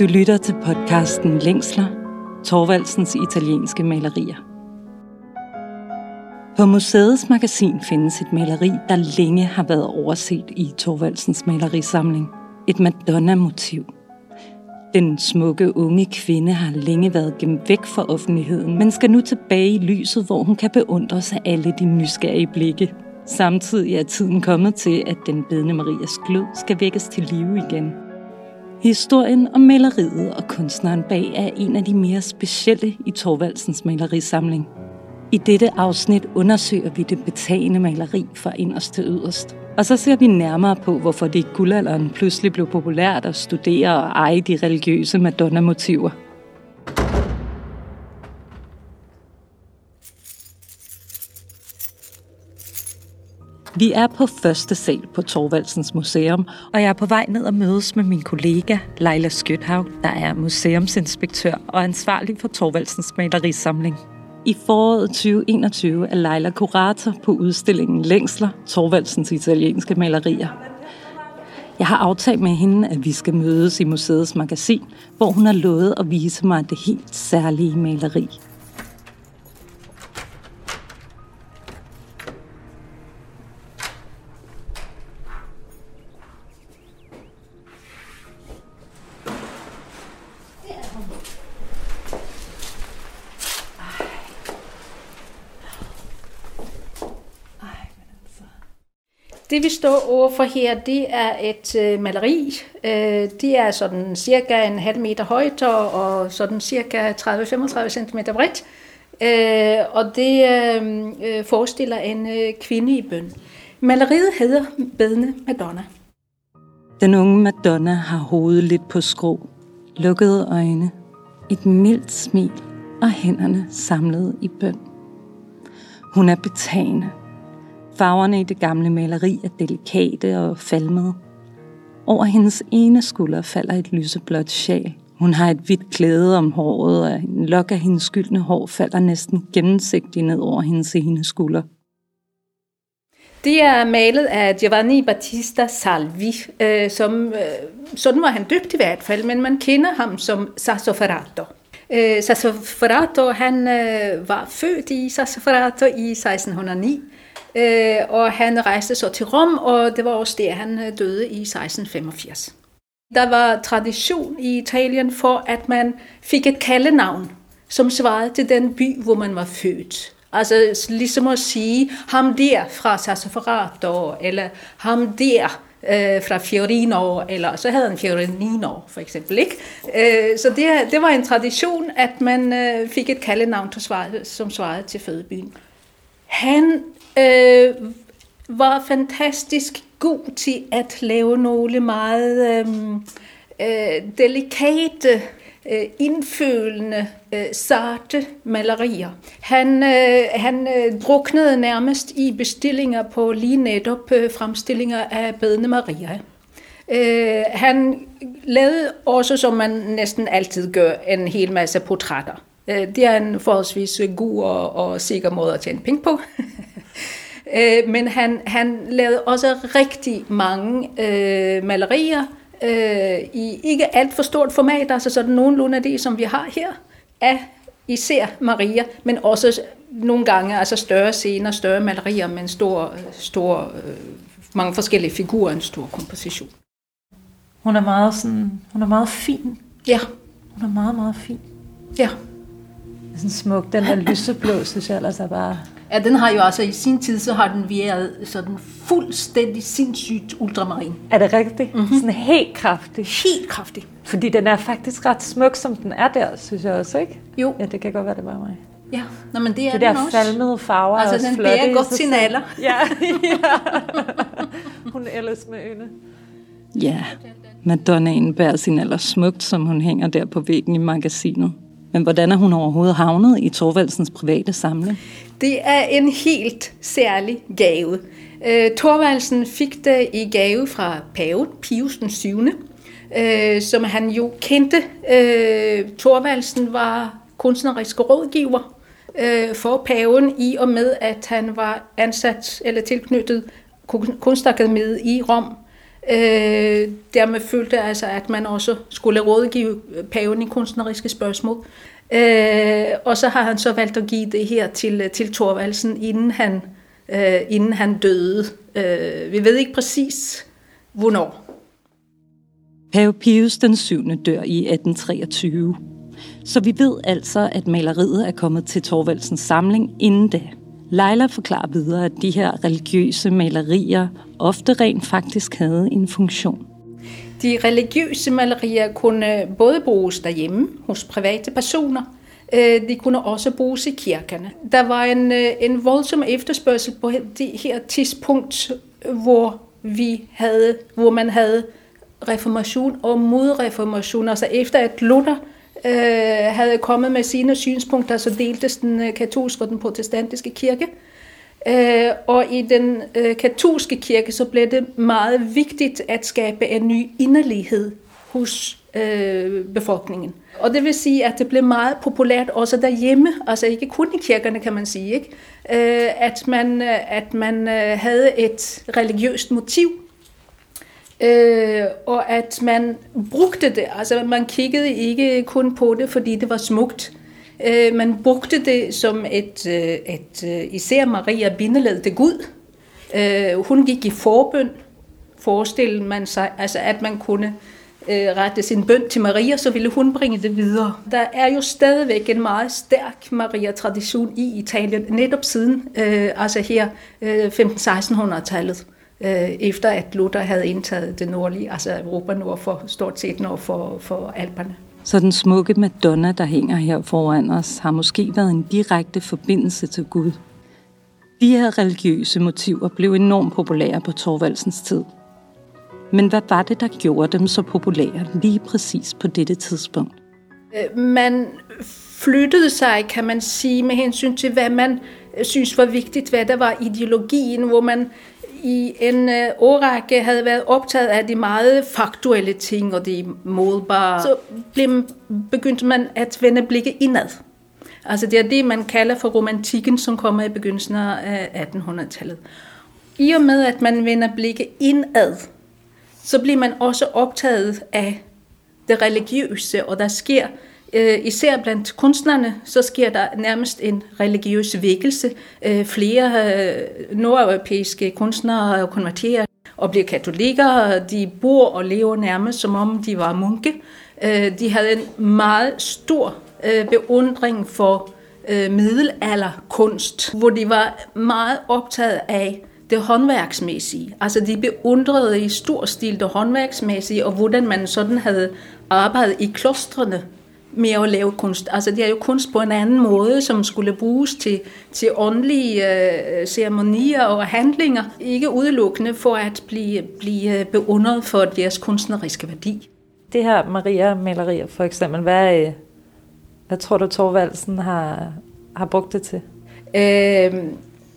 Du lytter til podcasten Længsler, Torvaldsens italienske malerier. På museets magasin findes et maleri, der længe har været overset i Torvaldsens malerisamling. Et Madonna-motiv. Den smukke unge kvinde har længe været gemt væk fra offentligheden, men skal nu tilbage i lyset, hvor hun kan beundres af alle de nysgerrige blikke. Samtidig er tiden kommet til, at den bedende Marias glød skal vækkes til live igen. Historien om maleriet og kunstneren bag er en af de mere specielle i Torvaldsens malerisamling. I dette afsnit undersøger vi det betagende maleri fra inderst til yderst. Og så ser vi nærmere på, hvorfor det i guldalderen pludselig blev populært at studere og eje de religiøse Madonna-motiver. Vi er på første sal på Torvaldsens Museum, og jeg er på vej ned og mødes med min kollega Leila Skøthav, der er museumsinspektør og ansvarlig for Torvaldsens malerisamling. I foråret 2021 er Leila kurator på udstillingen Længsler, Torvaldsens italienske malerier. Jeg har aftalt med hende, at vi skal mødes i museets magasin, hvor hun har lovet at vise mig det helt særlige maleri. Det vi står overfor her, det er et øh, maleri. Øh, det er sådan cirka en halv meter højt og sådan cirka 30-35 cm bredt. Øh, og det øh, øh, forestiller en øh, kvinde i bøn. Maleriet hedder Bedende Madonna. Den unge Madonna har hovedet lidt på skrå, lukkede øjne, et mildt smil og hænderne samlet i bøn. Hun er betagende Farverne i det gamle maleri er delikate og falmede. Over hendes ene skulder falder et lyseblåt sjal. Hun har et hvidt klæde om håret, og en lok af hendes skyldne hår falder næsten gennemsigtigt ned over hendes ene skulder. Det er malet af Giovanni Battista Salvi, øh, som, øh, sådan var han døbt i hvert fald, men man kender ham som Sassoferrato. Øh, Sassoferrato, han øh, var født i Sassoferrato i 1609, Øh, og han rejste så til Rom, og det var også der, han øh, døde i 1685. Der var tradition i Italien for, at man fik et kaldenavn, som svarede til den by, hvor man var født. Altså ligesom at sige, ham der fra Sassoferrato, eller ham der øh, fra Fiorino, eller så havde han Fiorinino for eksempel. Ikke? Øh, så det, det var en tradition, at man øh, fik et kaldenavn, som svarede til fødebyen. Han øh, var fantastisk god til at lave nogle meget øh, øh, delikate, øh, indfølende, øh, sarte malerier. Han, øh, han øh, druknede nærmest i bestillinger på lige netop øh, fremstillinger af Bedne Maria. Øh, han lavede også, som man næsten altid gør, en hel masse portrætter. Øh, det er en forholdsvis god og, og sikker måde at tjene penge på. Øh, men han, han lavede også rigtig mange øh, malerier øh, i ikke alt for stort format, altså sådan nogenlunde af det, som vi har her, af især Maria, men også nogle gange altså større scener, større malerier med en stor, stor øh, mange forskellige figurer, en stor komposition. Hun er meget sådan, hun er meget fin. Ja. Hun er meget, meget fin. Ja. Sådan smuk. Den der lyseblå, synes jeg ellers er bare... Ja, den har jo altså i sin tid, så har den været sådan fuldstændig sindssygt ultramarin. Er det rigtigt? Mm-hmm. Sådan helt kraftig? Helt kraftig. Fordi den er faktisk ret smuk, som den er der, synes jeg også, ikke? Jo. Ja, det kan godt være, det var mig. Ja, Nå, men det er det der falmede farver altså, er den flotte bærer godt signaler. Ja, ja. Hun ellers med øjne. Ja, Madonnaen bærer sin alder smukt, som hun hænger der på væggen i magasinet. Men hvordan er hun overhovedet havnet i Torvaldsens private samling? Det er en helt særlig gave. Øh, Torvaldsen fik det i gave fra pave Pius den 7., øh, som han jo kendte. Øh, Torvaldsen var kunstnerisk rådgiver øh, for paven i og med, at han var ansat eller tilknyttet kunstakademiet i Rom. Øh, dermed følte altså, at man også skulle rådgive paven i kunstneriske spørgsmål. Øh, og så har han så valgt at give det her til, til Thorvaldsen, inden han, øh, inden han døde. Øh, vi ved ikke præcis, hvornår. Pave Pius den 7. dør i 1823. Så vi ved altså, at maleriet er kommet til Thorvaldsens samling inden da. Leila forklarer videre, at de her religiøse malerier ofte rent faktisk havde en funktion. De religiøse malerier kunne både bruges derhjemme hos private personer, øh, de kunne også bruges i kirkerne. Der var en, øh, en voldsom efterspørgsel på det her tidspunkt, hvor vi havde, hvor man havde reformation og modreformation. Altså efter at Luther øh, havde kommet med sine synspunkter, så deltes den øh, katolske og den protestantiske kirke. Øh, og i den øh, katolske kirke, så blev det meget vigtigt at skabe en ny inderlighed hos øh, befolkningen. Og det vil sige, at det blev meget populært også derhjemme, altså ikke kun i kirkerne, kan man sige, ikke? Øh, at man, øh, at man øh, havde et religiøst motiv, Øh, og at man brugte det, altså man kiggede ikke kun på det, fordi det var smukt. Øh, man brugte det som et, øh, et øh, især Maria bindeled det Gud. Øh, hun gik i forbøn, forestillede man sig, altså at man kunne øh, rette sin bøn til Maria, så ville hun bringe det videre. Der er jo stadigvæk en meget stærk Maria-tradition i Italien, netop siden, øh, altså her øh, 15-1600-tallet efter at Luther havde indtaget det nordlige, altså Europa nord for, stort set nord for, for Alperne. Så den smukke Madonna, der hænger her foran os, har måske været en direkte forbindelse til Gud. De her religiøse motiver blev enormt populære på Torvaldsens tid. Men hvad var det, der gjorde dem så populære lige præcis på dette tidspunkt? Øh, man flyttede sig, kan man sige, med hensyn til, hvad man synes var vigtigt, hvad der var ideologien, hvor man i en øh, årrække havde været optaget af de meget faktuelle ting og de målbare, så blev, begyndte man at vende blikket indad. Altså det er det, man kalder for romantikken, som kommer i begyndelsen af 1800-tallet. I og med, at man vender blikket indad, så bliver man også optaget af det religiøse, og der sker Øh, især blandt kunstnerne, så sker der nærmest en religiøs vækkelse. Øh, flere øh, nordeuropæiske kunstnere konverterer og bliver katolikker. De bor og lever nærmest som om de var munke. Øh, de havde en meget stor øh, beundring for øh, middelalderkunst, hvor de var meget optaget af det håndværksmæssige. Altså de beundrede i stor stil det håndværksmæssige, og hvordan man sådan havde arbejdet i klostrene med at lave kunst. Altså det er jo kunst på en anden måde, som skulle bruges til, til åndelige øh, ceremonier og handlinger, ikke udelukkende for at blive, blive beundret for deres kunstneriske værdi. Det her Maria-malerier for eksempel, hvad, øh, hvad tror du Torvaldsen har, har brugt det til? Øh,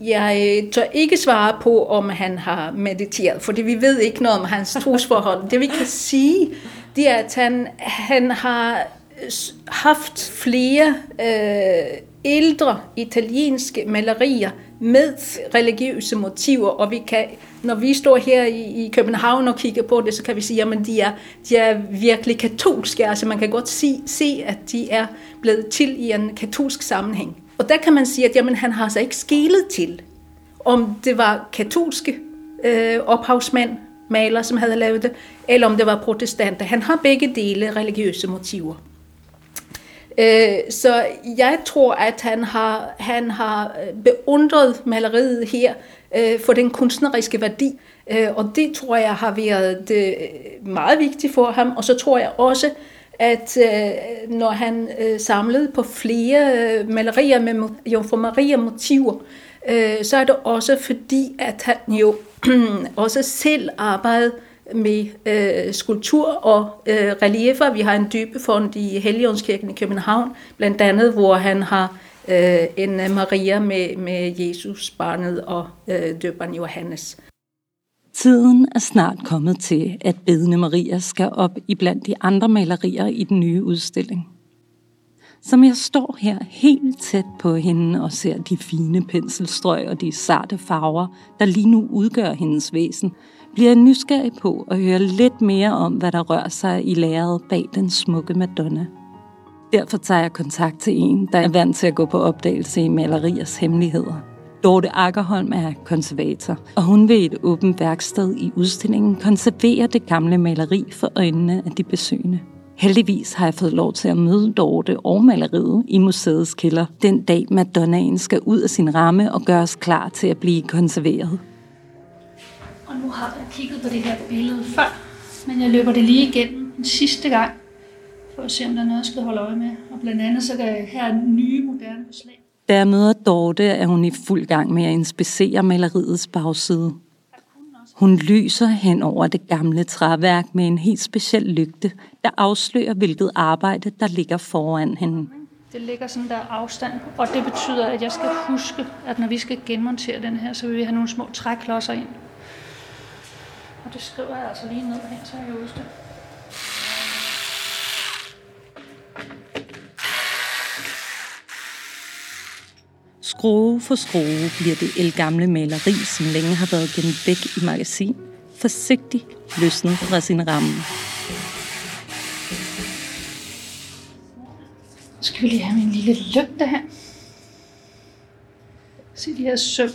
jeg tør ikke svare på, om han har mediteret, fordi vi ved ikke noget om hans trosforhold. Det vi kan sige, det er, at han, han har haft flere øh, ældre italienske malerier med religiøse motiver, og vi kan, når vi står her i, i København og kigger på det, så kan vi sige, at de er, de er virkelig katolske. Altså man kan godt se, se, at de er blevet til i en katolsk sammenhæng. Og der kan man sige, at jamen, han har sig ikke skilet til, om det var katolske øh, ophavsmænd, maler, som havde lavet det, eller om det var protestanter. Han har begge dele religiøse motiver. Øh, så jeg tror, at han har, han har øh, beundret maleriet her øh, for den kunstneriske værdi. Øh, og det tror jeg har været meget vigtigt for ham. Og så tror jeg også, at når han samlede på flere malerier med Jomfru Maria motiver, så er det også fordi, at han jo også selv arbejdede med øh, skulptur og øh, reliefer. Vi har en dybefond i Helligåndskirken i København, blandt andet, hvor han har øh, en øh, Maria med, med Jesus barnet og øh, døberen Johannes. Tiden er snart kommet til, at bedende Maria skal op i blandt de andre malerier i den nye udstilling. som jeg står her helt tæt på hende og ser de fine penselstrøg og de sarte farver, der lige nu udgør hendes væsen, bliver jeg nysgerrig på at høre lidt mere om, hvad der rører sig i læret bag den smukke Madonna. Derfor tager jeg kontakt til en, der er vant til at gå på opdagelse i maleriers hemmeligheder. Dorte Akkerholm er konservator, og hun vil i et åbent værksted i udstillingen konservere det gamle maleri for øjnene af de besøgende. Heldigvis har jeg fået lov til at møde Dorte og maleriet i museets kælder, den dag Madonnaen skal ud af sin ramme og gøres klar til at blive konserveret. Nu har jeg kigget på det her billede før, men jeg løber det lige igennem en sidste gang, for at se, om der er noget, jeg skal holde øje med. Og blandt andet så kan her nye moderne beslag. Da jeg møder Dorte, er hun i fuld gang med at inspicere maleriets bagside. Hun lyser hen over det gamle træværk med en helt speciel lygte, der afslører, hvilket arbejde, der ligger foran hende. Det ligger sådan der afstand, og det betyder, at jeg skal huske, at når vi skal genmontere den her, så vil vi have nogle små træklodser ind. Og det skriver jeg altså lige ned her, så jeg huske det. Skrue for skrue bliver det elgamle maleri, som længe har været gemt væk i magasin, forsigtigt løsnet fra sin ramme. Så skal vi lige have min lille lygte her. Se de her søm.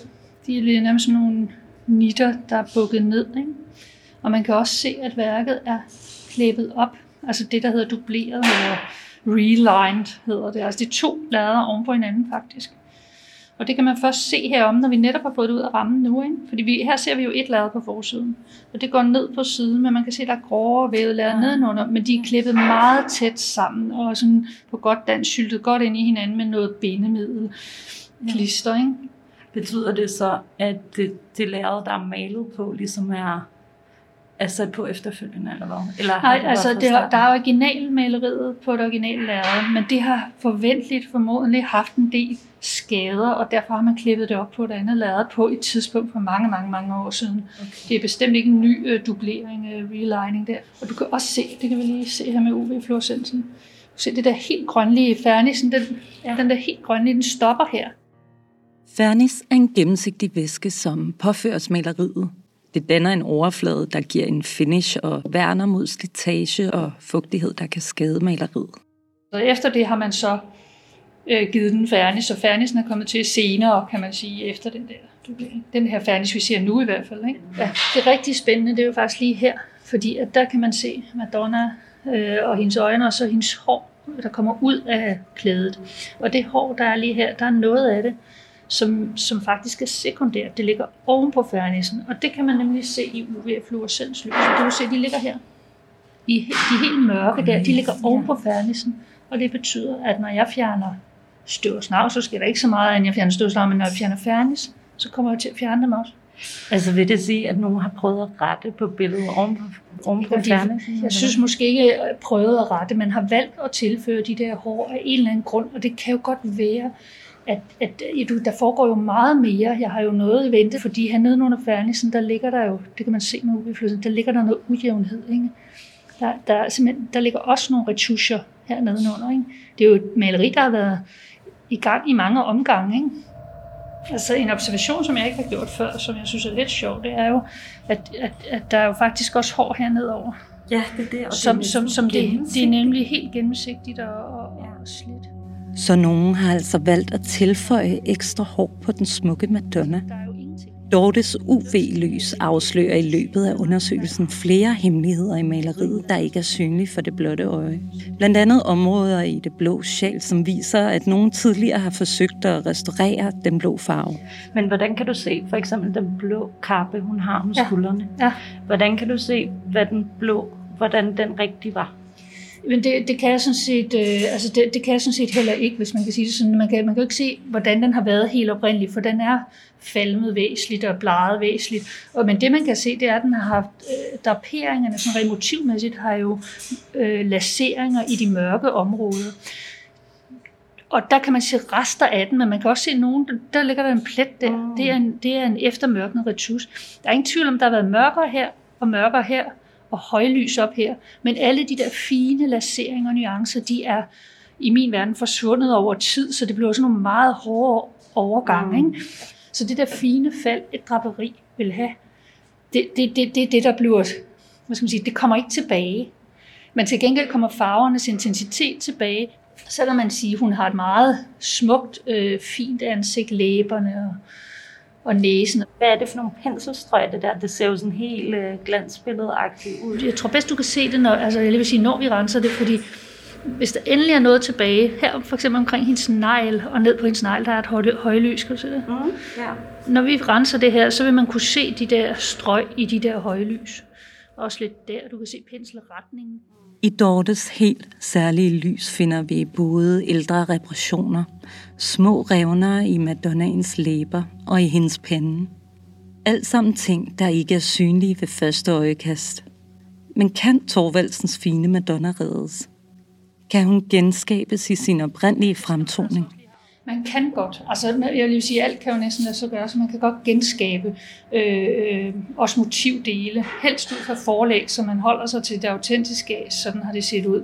De er lige nærmest sådan nogle nitter, der er bukket ned. Ikke? Og man kan også se, at værket er klæbet op. Altså det, der hedder dubleret, eller relined hedder det. Altså de to lader oven på hinanden faktisk. Og det kan man først se herom, når vi netop har fået det ud af rammen nu. Ikke? Fordi vi, her ser vi jo et lade på forsiden, og det går ned på siden, men man kan se, at der er grovere vævet lader nedenunder, men de er klippet meget tæt sammen, og sådan på godt dansk syltet godt ind i hinanden med noget bindemiddel. Klister, ikke? Betyder det så, at det, det lærred, der er malet på, ligesom er, er sat på efterfølgende, eller hvad? Eller Nej, det altså det har, starten? der er originalmaleriet på det originale lærred, men det har forventeligt formodentlig haft en del skader, og derfor har man klippet det op på et andet lærred på et tidspunkt for mange, mange, mange år siden. Okay. Det er bestemt ikke en ny øh, dublering, øh, relining der. Og du kan også se, det kan vi lige se her med UV-fluorescensen. Du kan se det der helt grønlige fernisen, den, ja. den der helt grønlige, den stopper her. Fernis er en gennemsigtig væske, som påføres maleriet. Det danner en overflade, der giver en finish og værner mod slitage og fugtighed, der kan skade maleriet. Så efter det har man så øh, givet den fernis, så fernisen er kommet til senere, kan man sige, efter den der. Den her fernis, vi ser nu i hvert fald. Ikke? Ja, det er rigtig spændende, det er jo faktisk lige her, fordi at der kan man se Madonna øh, og hendes øjne, og så hendes hår, der kommer ud af klædet. Og det hår, der er lige her, der er noget af det, som, som faktisk er sekundært. Det ligger oven på fernisen, og det kan man nemlig se i UV-fluorescenslys. Du kan se, de ligger her. I, de helt mørke der, de ligger oven på fernisen, og det betyder, at når jeg fjerner støv og så sker der ikke så meget, at jeg fjerner støv og men når jeg fjerner fernis, så kommer jeg til at fjerne dem også. Altså vil det sige, at nogen har prøvet at rette på billedet oven på, oven på fernisen? jeg synes måske ikke, prøvede at rette, men har valgt at tilføre de der hår af en eller anden grund, og det kan jo godt være, at, at der foregår jo meget mere. Jeg har jo noget i vente, fordi her under fernisen, der ligger der jo, det kan man se med uv der ligger der noget ujævnhed. Ikke? Der, der, er simpelthen, der ligger også nogle retuscher her nedenunder. Ikke? Det er jo et maleri, der har været i gang i mange omgange. Ikke? Altså en observation, som jeg ikke har gjort før, som jeg synes er lidt sjov, det er jo, at, at, at der er jo faktisk også hår her nedover. Ja, det er det. Og Som, det er som, som det, det er nemlig helt gennemsigtigt og, og, og slidt. Så nogen har altså valgt at tilføje ekstra hår på den smukke Madonna. Dortes UV-lys afslører i løbet af undersøgelsen flere hemmeligheder i maleriet, der ikke er synlige for det blotte øje. Blandt andet områder i det blå sjæl, som viser, at nogen tidligere har forsøgt at restaurere den blå farve. Men hvordan kan du se for eksempel den blå kappe, hun har om Ja. skuldrene? Ja. Hvordan kan du se, hvad den blå, hvordan den rigtig var? Men det, det kan jeg sådan set, øh, altså det, det kan jeg sådan set heller ikke, hvis man kan sige det sådan. Man kan, man kan jo ikke se, hvordan den har været helt oprindeligt, for den er falmet væsentligt og bleget væsentligt. Og, men det man kan se, det er, at den har haft øh, draperingerne, sådan rent motivmæssigt, har jo øh, laseringer i de mørke områder. Og der kan man se rester af den, men man kan også se nogen, der ligger der en plet der. Mm. Det, er en, det er en eftermørknet retus. Der er ingen tvivl om, der har været mørkere her og mørkere her og højlys op her. Men alle de der fine laseringer og nuancer, de er i min verden forsvundet over tid, så det blev sådan nogle meget hårde overgange. Mm. Ikke? Så det der fine fald, et draperi vil have, det er det, det, det, det, der bliver, hvad skal man sige, det kommer ikke tilbage. Men til gengæld kommer farvernes intensitet tilbage, så kan man sige, at hun har et meget smukt, øh, fint ansigt, læberne og, og næsen. Hvad er det for nogle penselstrøg, det der? Det ser jo sådan helt øh, glansbilledagtigt ud. Jeg tror bedst, du kan se det, når, altså, jeg vil sige, når vi renser det, fordi hvis der endelig er noget tilbage, her for eksempel omkring hendes negl, og ned på hendes negl, der er et høj, højlys, kan du se det? Mm, ja. Når vi renser det her, så vil man kunne se de der strøg i de der højlys. Også lidt der, du kan se penselretningen. I Dortes helt særlige lys finder vi både ældre repressioner, små revner i Madonnaens læber og i hendes pande. Alt sammen ting, der ikke er synlige ved første øjekast. Men kan Torvaldsens fine Madonna reddes? Kan hun genskabes i sin oprindelige fremtoning? Man kan godt, altså jeg vil sige, alt kan jo næsten lade sig gøre, så man kan godt genskabe øh, øh, også motivdele, helst ud fra forlæg, så man holder sig til det autentiske, af, sådan har det set ud.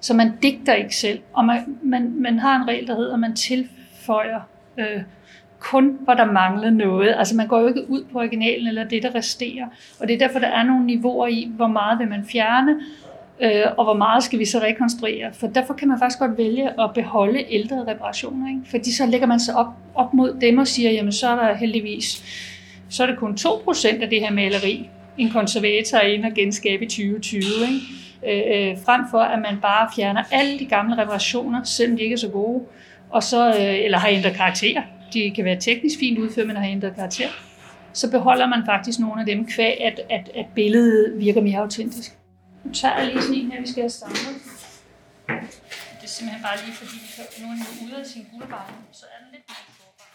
Så man digter ikke selv, og man, man, man har en regel, der hedder, at man tilføjer øh, kun, hvor der mangler noget. Altså man går jo ikke ud på originalen, eller det, der resterer. Og det er derfor, der er nogle niveauer i, hvor meget vil man fjerne, øh, og hvor meget skal vi så rekonstruere. For derfor kan man faktisk godt vælge at beholde ældre reparationer, ikke? fordi så lægger man sig op, op mod dem og siger, jamen så er der heldigvis, så er det kun 2% af det her maleri, en konservator er inde og genskabe i 2020. Ikke? Øh, øh, frem for at man bare fjerner alle de gamle reparationer, selvom de ikke er så gode, og så, øh, eller har ændret karakter. De kan være teknisk fint udført, men har ændret karakter. Så beholder man faktisk nogle af dem kvæg, at, at, at billedet virker mere autentisk. Nu tager jeg lige sådan en her, vi skal have samlet. Det er simpelthen bare lige fordi, nu er den ude af sin guldbarn, så er den lidt mere sårbar.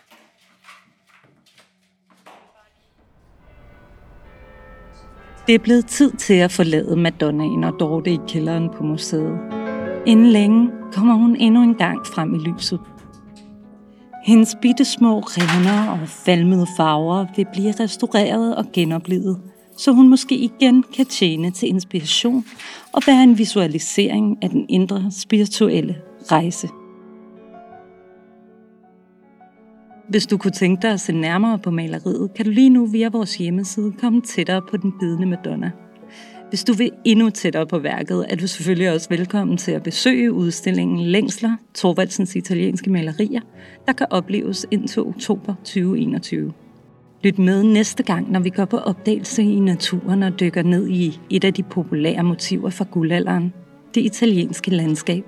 Det er blevet tid til at forlade Madonnaen og Dorte i kælderen på museet. Inden længe kommer hun endnu en gang frem i lyset. Hendes bitte små revner og falmede farver vil blive restaureret og genoplevet – så hun måske igen kan tjene til inspiration og være en visualisering af den indre spirituelle rejse. Hvis du kunne tænke dig at se nærmere på maleriet, kan du lige nu via vores hjemmeside komme tættere på den bidende Madonna. Hvis du vil endnu tættere på værket, er du selvfølgelig også velkommen til at besøge udstillingen Længsler, Torvaldsens italienske malerier, der kan opleves indtil oktober 2021. Lyt med næste gang, når vi går på opdagelse i naturen og dykker ned i et af de populære motiver fra guldalderen, det italienske landskab.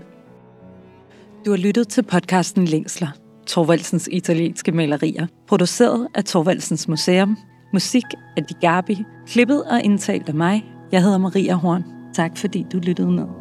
Du har lyttet til podcasten Længsler, Torvaldsens italienske malerier, produceret af Torvaldsens Museum, musik af Di Gabi, klippet og indtalt af mig. Jeg hedder Maria Horn. Tak fordi du lyttede med.